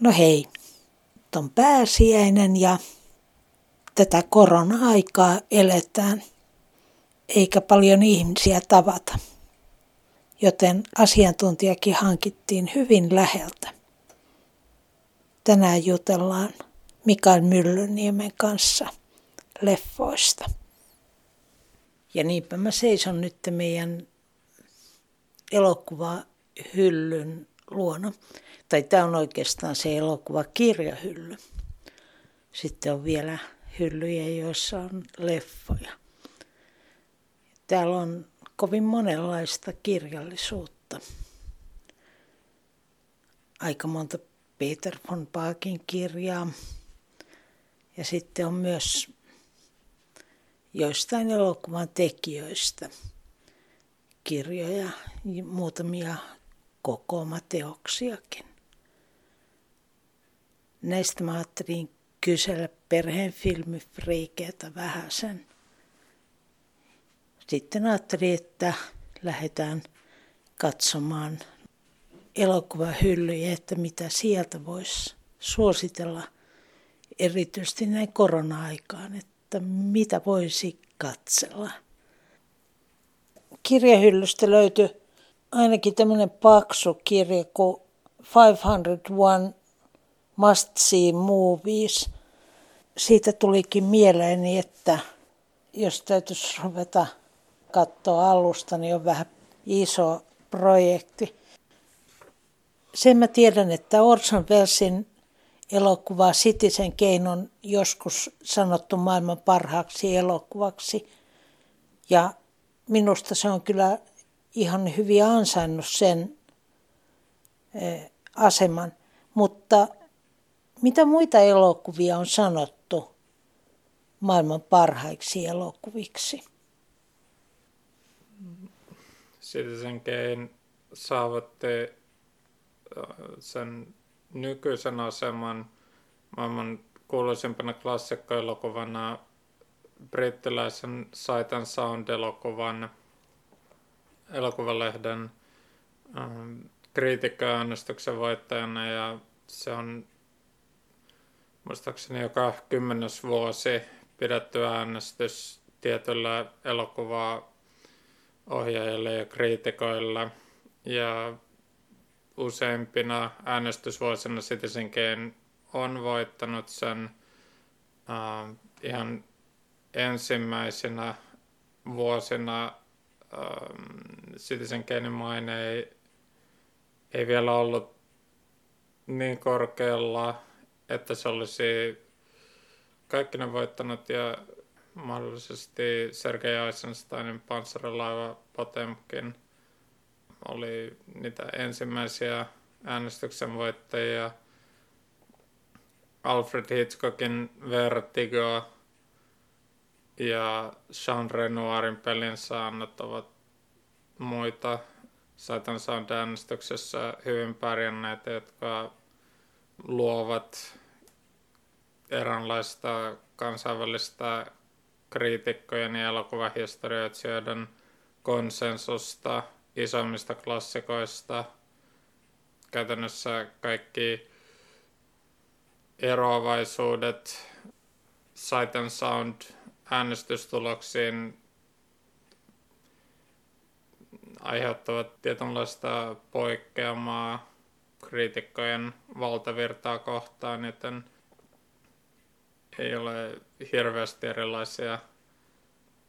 No hei, on pääsiäinen ja tätä korona-aikaa eletään, eikä paljon ihmisiä tavata. Joten asiantuntijakin hankittiin hyvin läheltä. Tänään jutellaan Mikael Myllyniemen kanssa leffoista. Ja niinpä mä seison nyt meidän elokuvahyllyn luona. Tai tämä on oikeastaan se elokuvakirjahylly. Sitten on vielä hyllyjä, joissa on leffoja. Täällä on kovin monenlaista kirjallisuutta. Aika monta Peter von Baakin kirjaa. Ja sitten on myös joistain elokuvan tekijöistä kirjoja, muutamia kokoomateoksiakin. Näistä mä ajattelin kysellä perheen filmifriikeiltä vähän sen. Sitten ajattelin, että lähdetään katsomaan elokuvahyllyjä, että mitä sieltä voisi suositella erityisesti näin korona-aikaan, että mitä voisi katsella. Kirjahyllystä löytyi ainakin tämmöinen paksu kirja kuin 501 Must See Movies. Siitä tulikin mieleeni, että jos täytyisi ruveta katsoa alusta, niin on vähän iso projekti. Sen mä tiedän, että Orson Wellesin elokuva Citizen Kane on joskus sanottu maailman parhaaksi elokuvaksi. Ja minusta se on kyllä ihan hyvin ansainnut sen aseman. Mutta mitä muita elokuvia on sanottu maailman parhaiksi elokuviksi? Citizen Kane saavutti sen nykyisen aseman maailman kuuluisimpana klassikkoelokuvana brittiläisen Sight and Sound-elokuvan elokuvalehden ähm, kriitikkoäänestyksen voittajana ja se on muistaakseni joka kymmenes vuosi pidetty äänestys tietyllä elokuvaa ohjaajille ja kriitikoille. Ja useimpina äänestysvuosina Citizen Kane on voittanut sen äh, ihan ensimmäisenä vuosina äh, Citizen Kanein maine ei, ei vielä ollut niin korkealla, että se olisi kaikki ne voittanut ja mahdollisesti Sergei Eisensteinin panssarilaiva Potemkin oli niitä ensimmäisiä äänestyksen voittajia. Alfred Hitchcockin Vertigo ja Jean Renoirin pelin saannot ovat muita Satan Sound äänestyksessä hyvin pärjänneitä, jotka luovat eräänlaista kansainvälistä kriitikkojen ja elokuvahistorioitsijoiden konsensusta isommista klassikoista. Käytännössä kaikki eroavaisuudet Sight Sound äänestystuloksiin aiheuttavat tietynlaista poikkeamaa kriitikkojen valtavirtaa kohtaan, joten ei ole hirveästi erilaisia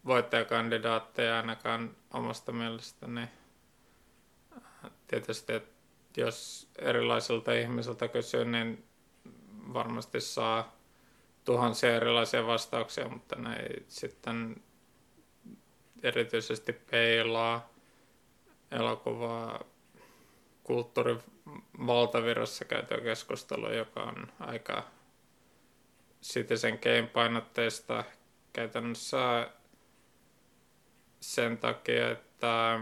voittajakandidaatteja ainakaan omasta mielestäni. Tietysti, että jos erilaisilta ihmisiltä kysyy, niin varmasti saa tuhansia erilaisia vastauksia, mutta ne ei sitten erityisesti peilaa elokuvaa kulttuurin valtavirrassa käytyä keskustelua, joka on aika Citizen Game painotteista käytännössä sen takia, että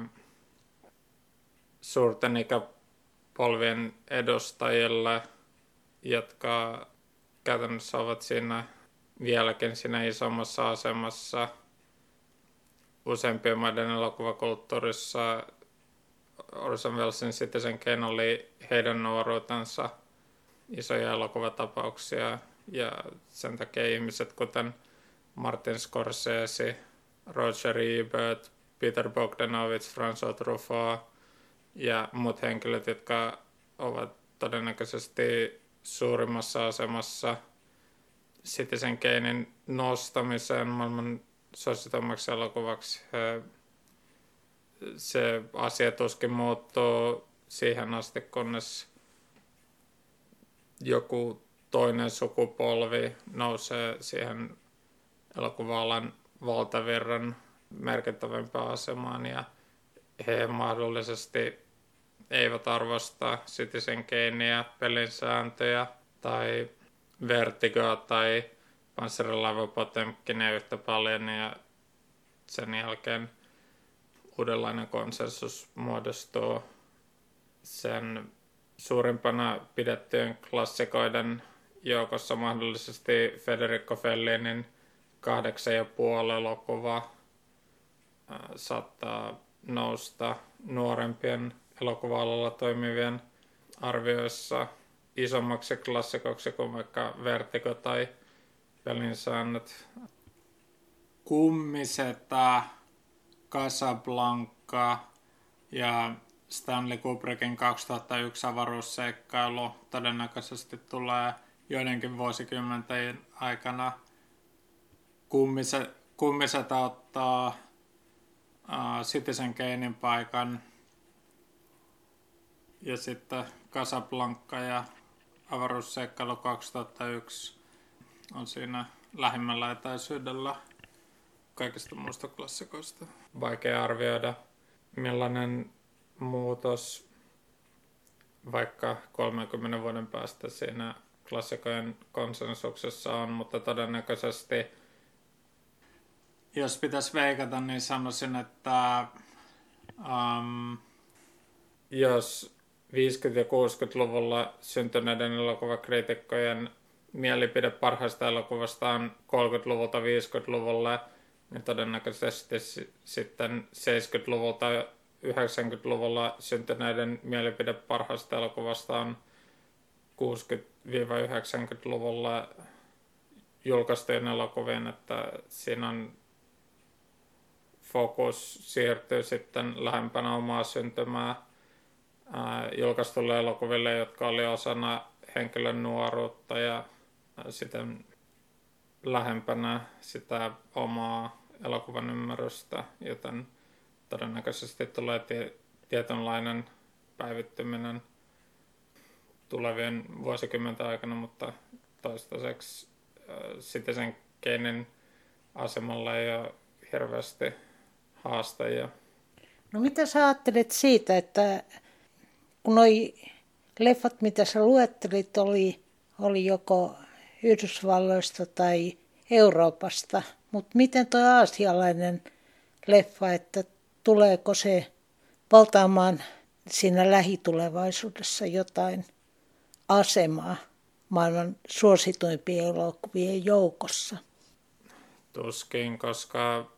suurten ikäpolvien edustajille, jotka käytännössä ovat siinä vieläkin siinä isommassa asemassa useimpien maiden elokuvakulttuurissa Orson Wellesin Citizen Kane oli heidän nuoruutensa. isoja elokuvatapauksia ja sen takia ihmiset kuten Martin Scorsese, Roger Ebert, Peter Bogdanovich, François Truffaut ja muut henkilöt, jotka ovat todennäköisesti suurimmassa asemassa Citizen Kanein nostamiseen maailman suositummaksi elokuvaksi. Se asia tuskin muuttuu siihen asti, kunnes joku toinen sukupolvi nousee siihen elokuva-alan valtavirran merkittävämpään asemaan ja he mahdollisesti eivät arvosta Citizen Kanea, pelin sääntöjä tai Vertigoa tai Panzerilaiva Potemkinia yhtä paljon ja sen jälkeen uudenlainen konsensus muodostuu sen suurimpana pidettyjen klassikoiden joukossa mahdollisesti Federico Fellinin kahdeksan ja puoli elokuva saattaa nousta nuorempien elokuva-alalla toimivien arvioissa isommaksi klassikoksi kuin vaikka Vertigo tai Pelin säännöt. Kummiseta, Casablanca ja Stanley Kubrickin 2001 avaruusseikkailu todennäköisesti tulee joidenkin vuosikymmenten aikana. Kummise, kummiseta ottaa uh, Citizen Kanein paikan ja sitten Casablanca ja avaruusseikkailu 2001 on siinä lähimmällä etäisyydellä kaikista muista klassikoista. Vaikea arvioida, millainen muutos vaikka 30 vuoden päästä siinä klassikojen konsensuksessa on, mutta todennäköisesti jos pitäisi veikata, niin sanoisin, että um... jos 50- ja 60-luvulla syntyneiden elokuvakriitikkojen mielipide parhaista elokuvasta on 30-luvulta 50-luvulle, niin todennäköisesti sitten 70-luvulta 90-luvulla syntyneiden mielipide parhaasta elokuvasta on 60-90-luvulla julkaistujen elokuvien, että siinä on fokus siirtyy sitten lähempänä omaa syntymää julkaistulle elokuville, jotka oli osana henkilön nuoruutta ja sitten lähempänä sitä omaa elokuvan ymmärrystä, joten todennäköisesti tulee tie- tietynlainen päivittyminen tulevien vuosikymmenten aikana, mutta toistaiseksi äh, sen keinin asemalla ei ole hirveästi haastajia. No mitä sä ajattelet siitä, että kun noi leffat, mitä sä luettelit, oli, oli joko Yhdysvalloista tai Euroopasta, mutta miten tuo aasialainen leffa, että tuleeko se valtaamaan siinä lähitulevaisuudessa jotain asemaa maailman suosituimpien elokuvien joukossa? Tuskin, koska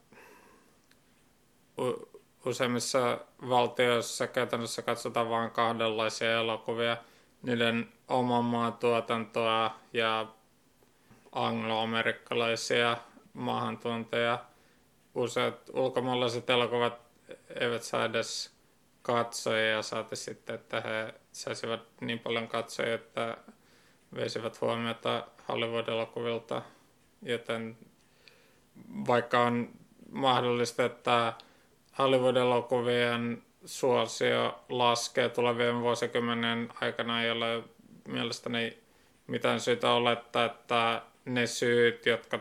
useimmissa valtioissa käytännössä katsotaan vain kahdenlaisia elokuvia, niiden oman maan tuotantoa ja angloamerikkalaisia maahantuonteja. Useat ulkomaalaiset elokuvat eivät saa edes katsoja ja saati sitten, että he saisivat niin paljon katsoja, että veisivät huomiota Hollywood-elokuvilta, joten vaikka on mahdollista, että Hollywood-elokuvien suosio laskee tulevien vuosikymmenen aikana, ei ole mielestäni mitään syytä olettaa, että ne syyt, jotka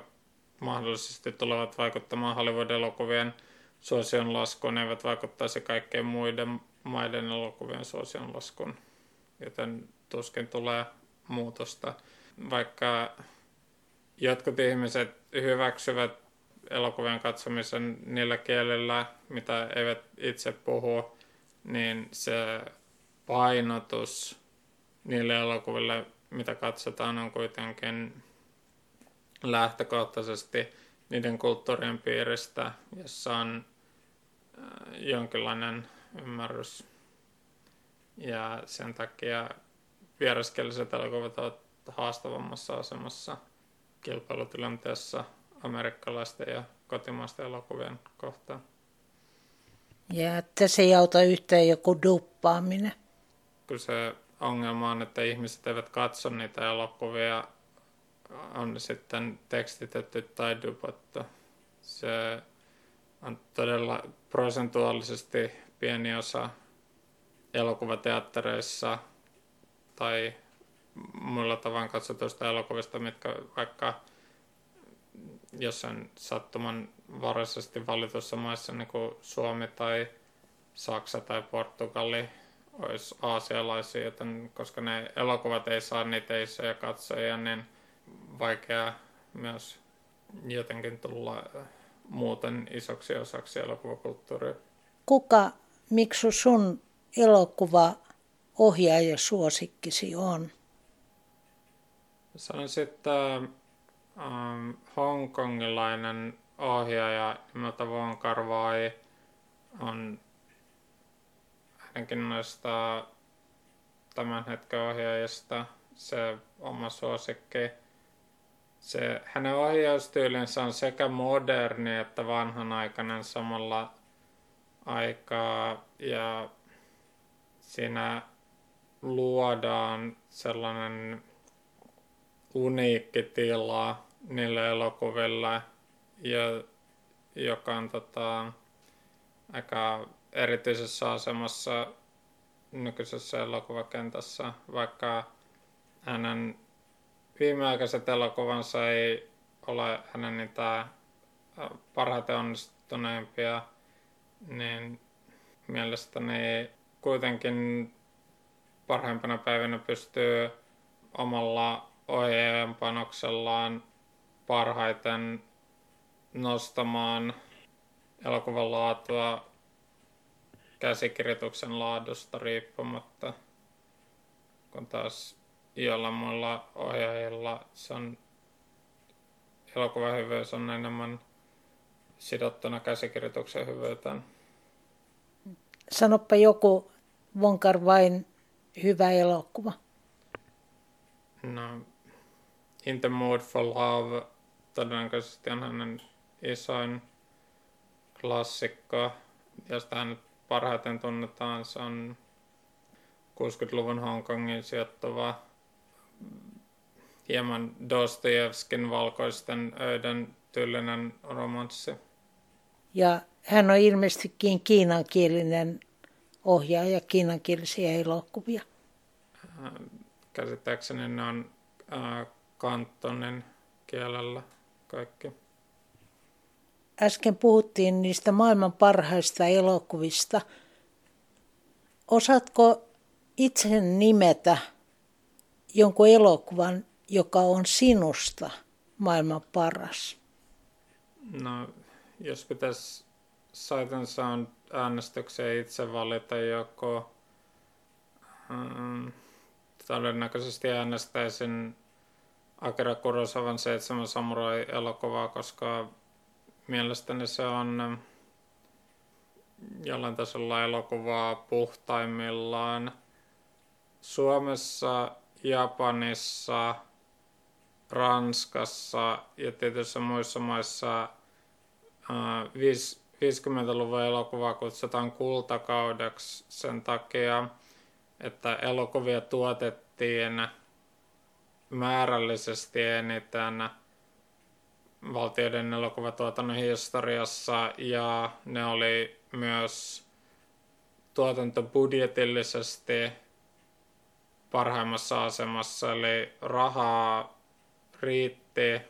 mahdollisesti tulevat vaikuttamaan Hollywood-elokuvien suosion laskuun, eivät vaikuttaisi kaikkien muiden maiden elokuvien suosion laskuun. Joten tuskin tulee muutosta. Vaikka jotkut ihmiset hyväksyvät elokuvien katsomisen niillä kielillä, mitä eivät itse puhu, niin se painotus niille elokuville, mitä katsotaan, on kuitenkin lähtökohtaisesti niiden kulttuurien piiristä, jossa on jonkinlainen ymmärrys. Ja sen takia vieraskieliset elokuvat ovat haastavammassa asemassa kilpailutilanteessa amerikkalaisten ja kotimaisten elokuvien kohtaan. Ja että se ei auta yhtään joku duppaaminen. Kyllä se ongelma on, että ihmiset eivät katso niitä elokuvia, on sitten tekstitetty tai dupattu. Se on todella prosentuaalisesti pieni osa elokuvateattereissa tai muilla tavan katsotuista elokuvista, mitkä vaikka jossain sattuman varaisesti valitussa maissa, niin kuin Suomi tai Saksa tai Portugali, olisi aasialaisia, joten koska ne elokuvat ei saa niitä isoja katsojia, niin vaikea myös jotenkin tulla muuten isoksi osaksi elokuvakulttuuria. Kuka, miksi sun elokuva ohjaaja suosikkisi on? Sanoisin, että ähm, hongkongilainen ohjaaja nimeltä Wong Kar Wai on ainakin noista tämän hetken ohjaajista se oma suosikki. Se, hänen ohjaustyylinsä on sekä moderni että vanhanaikainen samalla aikaa. Ja siinä luodaan sellainen uniikki tila niille elokuville, ja, joka on tota, aika erityisessä asemassa nykyisessä elokuvakentässä, vaikka hänen viimeaikaiset elokuvansa ei ole hänen niitä parhaiten onnistuneimpia, niin mielestäni kuitenkin parhaimpana päivänä pystyy omalla ohjaajan panoksellaan parhaiten nostamaan elokuvan laatua käsikirjoituksen laadusta riippumatta, kun taas joilla muilla ohjaajilla se on elokuvan hyvyys on enemmän sidottuna käsikirjoituksen hyvyyteen. Sanoppa joku Vonkar vain hyvä elokuva. No, In the Mood for Love todennäköisesti on hänen isoin klassikko, josta hän parhaiten tunnetaan. Se on 60-luvun Hongkongin sijoittuva hieman Dostoevskin valkoisten öiden tyylinen romanssi. Ja hän on ilmeisestikin kiinankielinen ohjaaja kiinankielisiä elokuvia. Käsittääkseni ne on äh, kantonen kielellä kaikki. Äsken puhuttiin niistä maailman parhaista elokuvista. Osaatko itse nimetä jonkun elokuvan, joka on sinusta maailman paras? No, jos pitäisi Sight Sound äänestykseen itse valita joko ähm, todennäköisesti äänestäisin Akira Kurosavan Seitsemän samurai-elokuvaa, koska mielestäni se on jollain tasolla elokuvaa puhtaimmillaan. Suomessa, Japanissa, Ranskassa ja tietyissä muissa maissa 50-luvun elokuvaa kutsutaan kultakaudeksi sen takia, että elokuvia tuotettiin määrällisesti eniten valtioiden elokuvatuotannon historiassa ja ne oli myös tuotantobudjetillisesti parhaimmassa asemassa, eli rahaa riitti.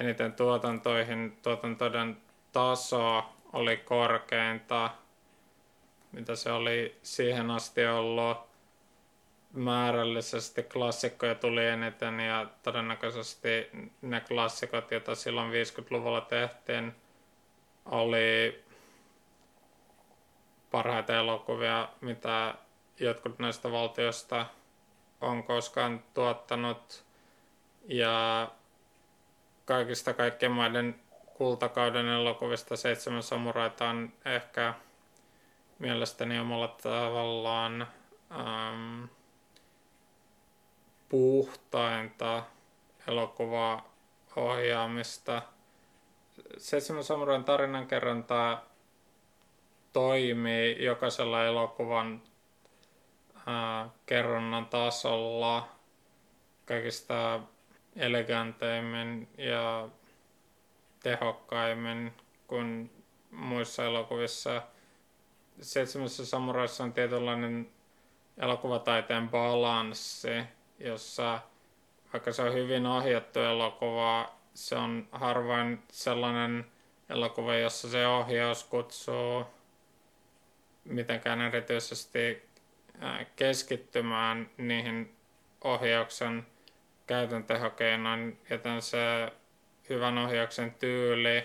Eniten tuotantoihin, tuotantoiden taso oli korkeinta, mitä se oli siihen asti ollut? Määrällisesti klassikkoja tuli eniten ja todennäköisesti ne klassikot, joita silloin 50-luvulla tehtiin, oli parhaita elokuvia, mitä jotkut näistä valtioista on koskaan tuottanut. Ja kaikista kaikkien maiden kultakauden elokuvista Seitsemän samuraita on ehkä mielestäni omalla tavallaan um, puhtainta elokuvaohjaamista. Seitsemän samurain tarinankerronta toimii jokaisella elokuvan ää, kerronnan tasolla kaikista eleganteimmin ja tehokkaimmin kuin muissa elokuvissa. Seitsemässä samuraissa on tietynlainen elokuvataiteen balanssi, jossa vaikka se on hyvin ohjattu elokuva, se on harvoin sellainen elokuva, jossa se ohjaus kutsuu mitenkään erityisesti keskittymään niihin ohjauksen käytön tehokeinoin, joten se hyvän ohjauksen tyyli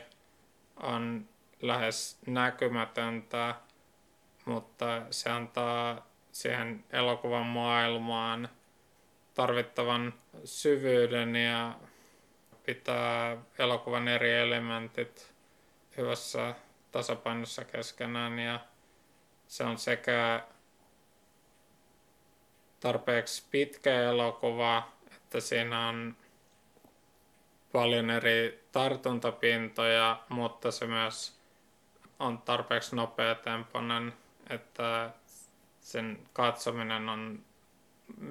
on lähes näkymätöntä, mutta se antaa siihen elokuvan maailmaan tarvittavan syvyyden ja pitää elokuvan eri elementit hyvässä tasapainossa keskenään ja se on sekä tarpeeksi pitkä elokuva, että siinä on paljon eri tartuntapintoja, mutta se myös on tarpeeksi nopeatempoinen, että sen katsominen on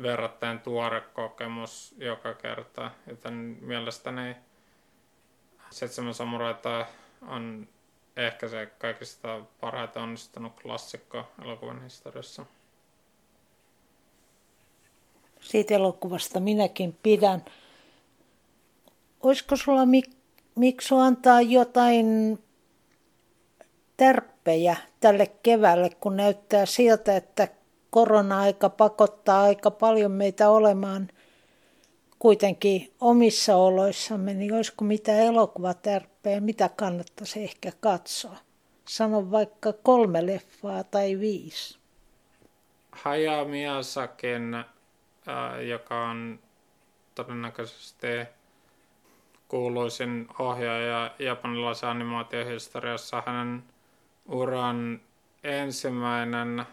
verrattain tuore kokemus joka kerta, joten mielestäni Seitsemän samuraita on ehkä se kaikista parhaiten onnistunut klassikko elokuvan historiassa. Siitä elokuvasta minäkin pidän. Olisiko sulla mik- Miksu antaa jotain tärppejä tälle keväälle, kun näyttää siltä, että korona-aika pakottaa aika paljon meitä olemaan kuitenkin omissa oloissamme, niin olisiko mitä elokuvatärppejä, mitä kannattaisi ehkä katsoa? Sano vaikka kolme leffaa tai viisi. Hayao Miyazakin, joka on todennäköisesti kuuluisin ohjaaja japanilaisen animaatiohistoriassa. Hänen uran ensimmäinen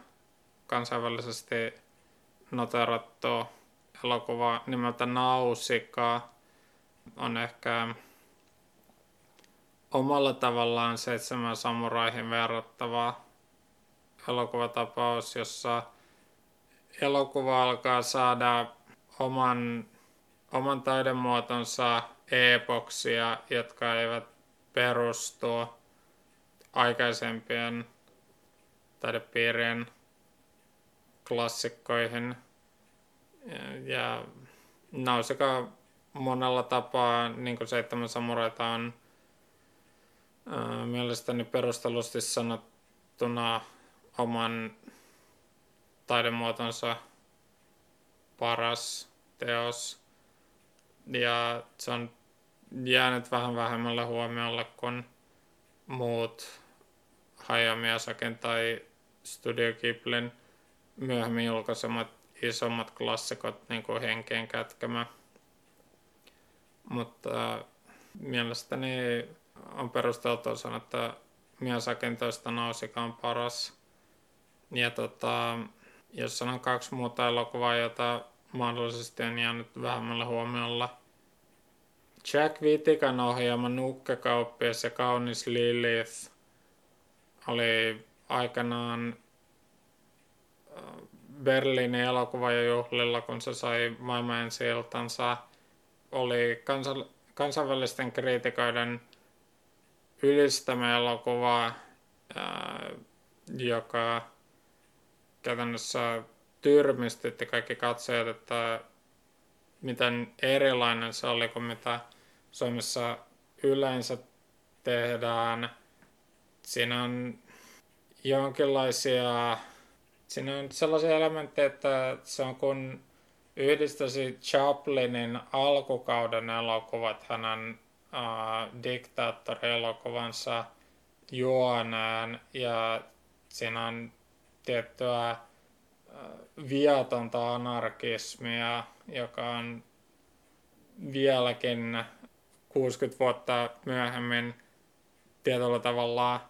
kansainvälisesti noterattu elokuva nimeltä Nausika on ehkä omalla tavallaan seitsemän samuraihin verrattava elokuvatapaus, jossa elokuva alkaa saada oman, oman taidemuotonsa epoksia, jotka eivät perustu aikaisempien taidepiirien klassikkoihin. Ja Nausika monella tapaa, niin kuin Seitsemän samuraita on ää, mielestäni perustellusti sanottuna oman taidemuotonsa paras teos. Ja se on jäänyt vähän vähemmälle huomiolle kuin muut Hayao Miyazakin tai Studio Ghiblin myöhemmin julkaisemat isommat klassikot, niin kuin Henkeen kätkemä. Mutta mielestäni on perusteltua sanoa, että Miyazakin toista Nausika on paras. Ja tota, jos sanon kaksi muuta elokuvaa, jota mahdollisesti on jäänyt vähemmällä huomiolla. Jack Vitikan ohjaama Nukkekauppias ja Kaunis Lilith oli aikanaan äh, Berliinin elokuvajuhlilla, kun se sai maailman siltansa, oli kansa- kansainvälisten kriitikoiden ylistämä elokuva, äh, joka käytännössä tyrmistytti kaikki katsojat, että miten erilainen se oli kuin mitä Suomessa yleensä tehdään. Siinä on jonkinlaisia, siinä on sellaisia elementtejä, että se on kun yhdistäisi Chaplinin alkukauden elokuvat hänen diktaattorielokuvansa juoneen ja siinä on tiettyä viatonta anarkismia, joka on vieläkin 60 vuotta myöhemmin tietyllä tavalla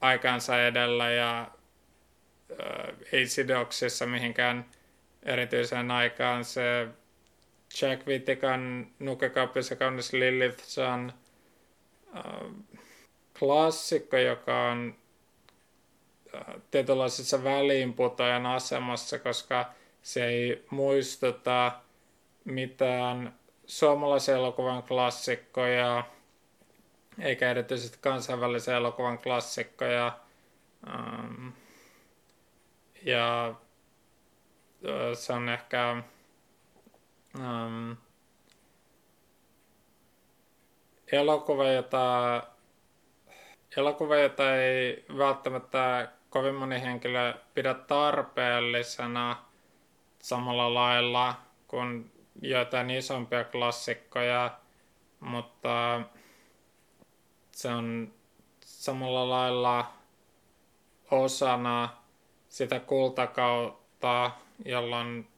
aikansa edellä ja äh, ei sidoksissa mihinkään erityiseen aikaan. Se Jack Vitikan Nukekaupissa kaunis Lilith, se on äh, klassikko, joka on äh, tietynlaisessa väliinputojen asemassa, koska se ei muistuta mitään suomalaisen elokuvan klassikkoja, eikä erityisesti kansainvälisen elokuvan klassikkoja. Ähm, ja se on ehkä um, elokuva, jota, elokuva, jota ei välttämättä kovin moni henkilö pidä tarpeellisena samalla lailla kuin joitain isompia klassikkoja, mutta se on samalla lailla osana sitä kultakautta, jolloin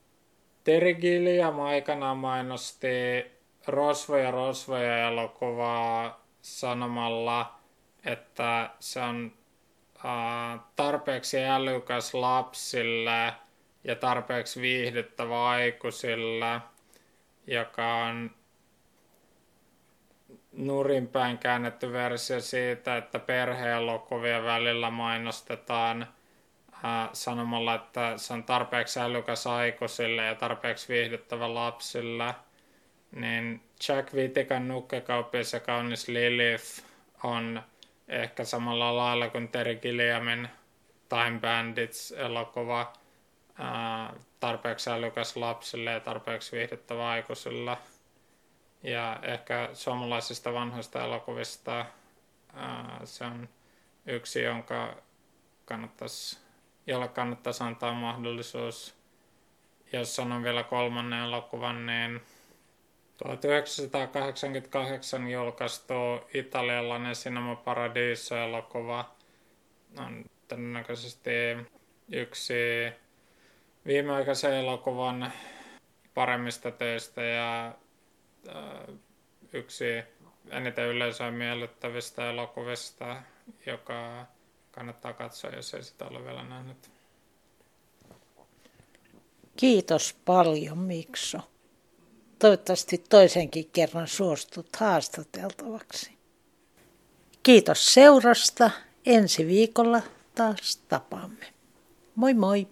Terry Gilliam aikanaan mainosti Rosvoja Rosvoja elokuvaa sanomalla, että se on tarpeeksi älykäs lapsille ja tarpeeksi viihdyttävä aikuisille, joka on nurinpäin käännetty versio siitä, että perheelokuvien välillä mainostetaan – äh, sanomalla, että se on tarpeeksi älykäs aikuisille ja tarpeeksi viihdyttävä lapsille, niin Jack Vitikan nukkekauppias ja kaunis Lilith on ehkä samalla lailla kuin Terry Gilliamin Time Bandits-elokuva tarpeeksi älykäs lapsille ja tarpeeksi viihdyttävä aikuisille. Ja ehkä suomalaisista vanhoista elokuvista se on yksi, jonka kannattaisi jolle kannattaisi antaa mahdollisuus. Jos sanon vielä kolmannen elokuvan, niin 1988 julkaistu italialainen Cinema Paradiso-elokuva on todennäköisesti yksi viimeaikaisen elokuvan paremmista töistä ja äh, yksi eniten yleisöä miellyttävistä elokuvista, joka kannattaa katsoa, jos ei sitä ole vielä nähnyt. Kiitos paljon Mikso. Toivottavasti toisenkin kerran suostut haastateltavaksi. Kiitos seurasta. Ensi viikolla taas tapaamme. Moi moi!